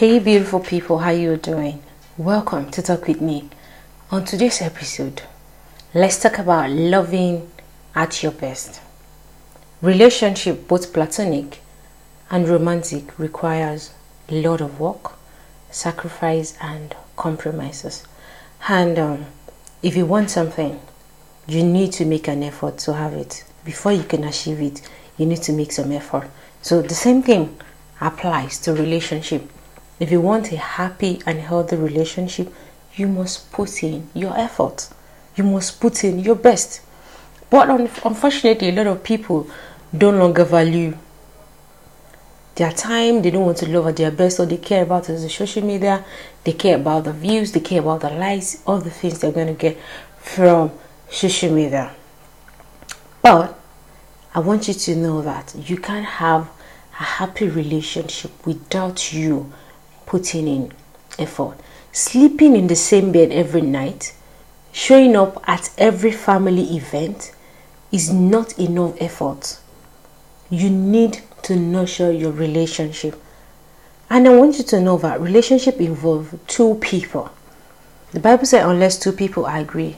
Hey beautiful people, how you doing? Welcome to Talk with me. On today's episode, let's talk about loving at your best. Relationship, both platonic and romantic, requires a lot of work, sacrifice, and compromises. And um, if you want something, you need to make an effort to have it. Before you can achieve it, you need to make some effort. So the same thing applies to relationship if you want a happy and healthy relationship, you must put in your effort. You must put in your best. But unfortunately, a lot of people don't longer value their time. They don't want to love at their best. All they care about is the social media. They care about the views. They care about the likes. All the things they're going to get from social media. But I want you to know that you can't have a happy relationship without you putting in effort. Sleeping in the same bed every night, showing up at every family event is not enough effort. You need to nurture your relationship. And I want you to know that relationship involve two people. The Bible says unless two people agree.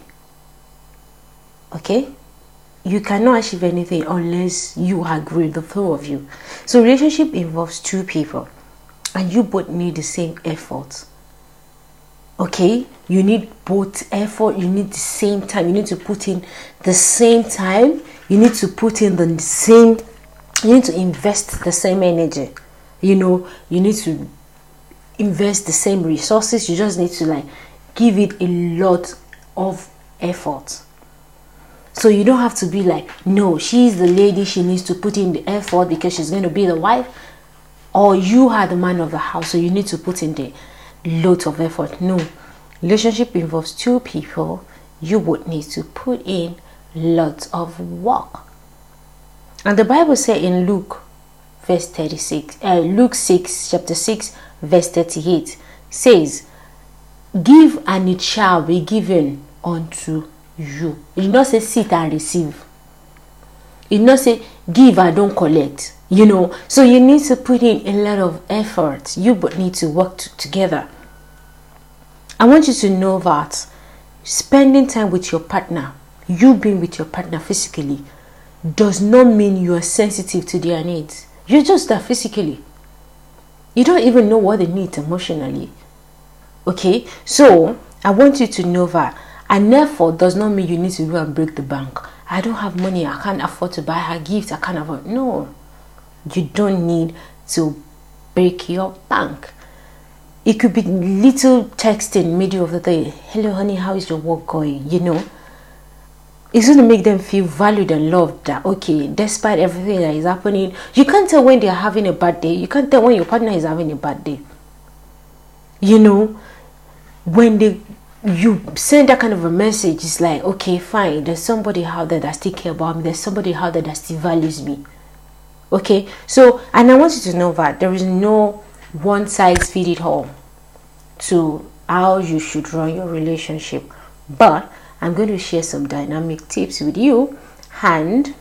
Okay? You cannot achieve anything unless you agree, the two of you. So relationship involves two people and you both need the same effort. Okay? You need both effort. You need the same time. You need to put in the same time. You need to put in the same you need to invest the same energy. You know you need to invest the same resources. You just need to like give it a lot of effort. So you don't have to be like no she's the lady. She needs to put in the effort because she's going to be the wife or you are the man of the house so you need to put in the loads of effort. No. Relationship involves two people. You would need to put in lots of work. And the bible said in luke verse 36 uh, luke 6 chapter 6 verse 38 says give and it shall be given unto you. It did not say sit and receive. It did not say give and don't collect you know so you need to put in a lot of effort. You need to work together. I want you to know that spending time with your partner you being with your partner physically does not mean you are sensitive to their needs. You're just there physically. You don't even know what they need emotionally. Okay? So i want you to know that an effort does not mean you need to go and break the bank. I don't have money. I can't afford to buy her gift. I can't afford no you don't need to break your bank. It could be little text in middle of the day. Hello, honey, how is your work going? You know, it's going to make them feel valued and loved. That okay, despite everything that is happening, you can't tell when they are having a bad day. You can't tell when your partner is having a bad day. You know, when they you send that kind of a message, it's like okay, fine. There's somebody out there that still care about me. There's somebody out there that still values me okay so and i want you to know that there is no one size fit it all to how you should run your relationship. But i'm going to share some dynamic tips with you and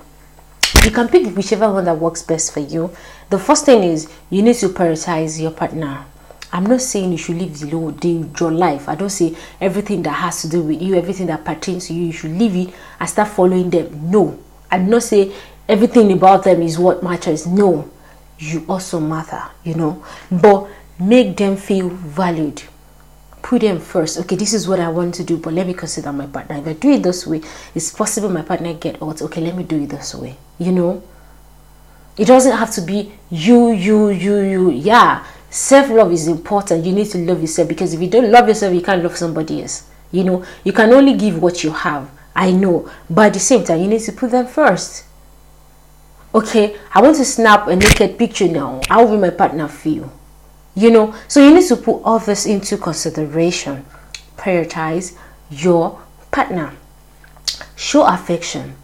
you can pick whichever one that works best for you. The first thing is you need to prioritize your partner. I'm not saying you should live the, the your life. I don't say everything that has to do with you everything that pertains to you you should leave it and start following them. No i'm not saying everything about them is what matters. No, you also matter, you know. But make them feel valued. Put them first. Okay, this is what I want to do, but let me consider my partner. If I do it this way, it's possible my partner get out. Okay, let me do it this way. You know. It doesn't have to be you, you, you, you. Yeah, self love is important. You need to love yourself because if you don't love yourself, you can't love somebody else. You know, you can only give what you have. I know, but at the same time, you need to put them first okay i want to snap a naked picture now. How will my partner feel? You know so you need to put all this into consideration. Prioritize your partner. Show affection.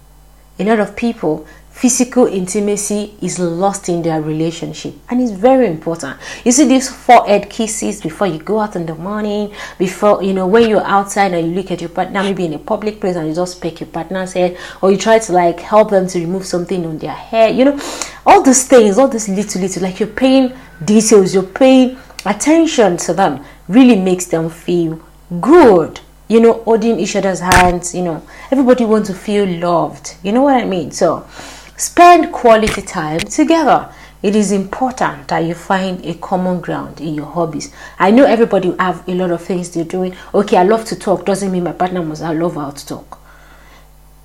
A lot of people physical intimacy is lost in their relationship and it's very important. You see these forehead kisses before you go out in the morning before you know when you're outside and you look at your partner maybe in a public place and you just pick your partner's head or you try to like help them to remove something on their hair you know all these things all these little little like you're paying details you're paying attention to them really makes them feel good. You know holding each other's hands you know everybody wants to feel loved. You know what i mean? So spend quality time together. It is important that you find a common ground in your hobbies. I know everybody have a lot of things they're doing. Okay i love to talk. Doesn't mean my partner must i love how to talk.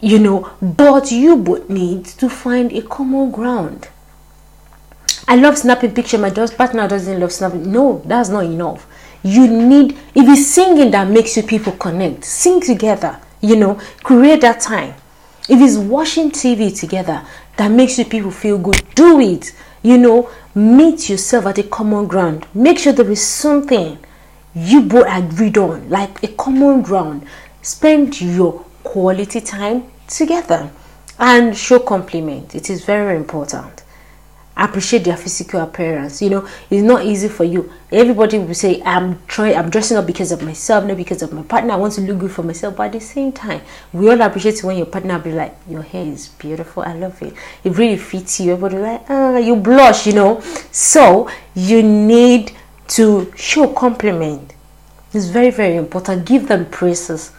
You know but you both need to find a common ground. I love snapping picture. My partner doesn't love snapping. No that's not enough. You need if it's singing that makes you people connect sing together you know create that time if it's watching tv together that makes you people feel good. Do it. You know meet yourself at a common ground. Make sure there is something you both agreed on like a common ground. Spend your quality time together and show compliment. It is very important appreciate their physical appearance. You know it's not easy for you. Everybody will say i'm trying i'm dressing up because of myself not because of my partner. I want to look good for myself. But at the same time we all appreciate when your partner be like your hair is beautiful. I love it. It really fits you. Everybody like ah you blush you know. So you need to show compliment. It's very very important. Give them praises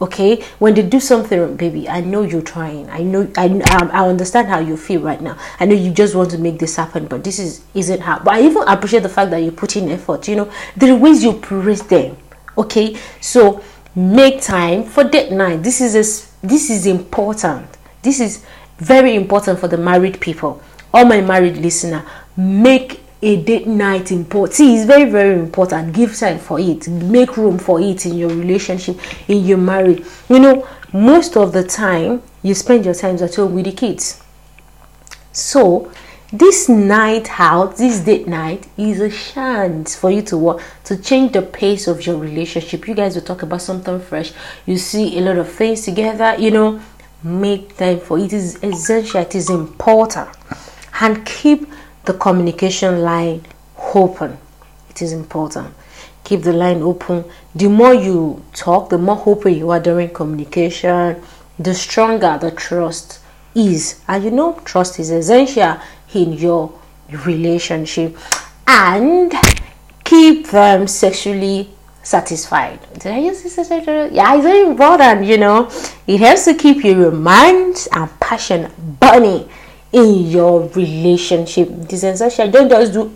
okay? When they do something baby i know you're trying. I know I, um, I understand how you feel right now. I know you just want to make this happen but this is isn't how. But i even appreciate the fact that you put in effort you know? There are ways you praise them okay? So make time for date night. This is a, this is important. This is very important for the married people. All my married listener make a date night important see it's very very important. Give time for it. Make room for it in your relationship in your marriage. You know most of the time you spend your time at home with the kids. So this night out this date night is a chance for you to work to change the pace of your relationship. You guys will talk about something fresh. You see a lot of things together you know. Make time for it, it is essential. It is important. And keep the communication line open. It is important. Keep the line open. The more you talk, the more open you are during communication, the stronger the trust is. And you know, trust is essential in your relationship. And keep them sexually satisfied. Did I use this? Yeah, it's very important, you know. It helps to keep your mind and passion burning in your relationship. Essential. Don't just do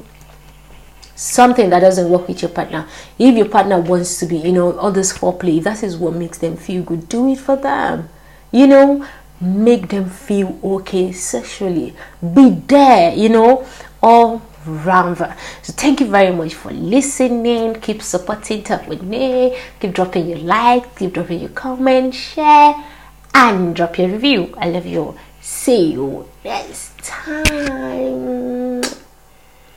something that doesn't work with your partner. If your partner wants to be, you know, all this foreplay, that is what makes them feel good. Do it for them. You know, make them feel okay sexually. Be there, you know, all round. So thank you very much for listening. Keep supporting Talk with me. Keep dropping your like, keep dropping your comment, share, and drop your review. I love you. See you next time.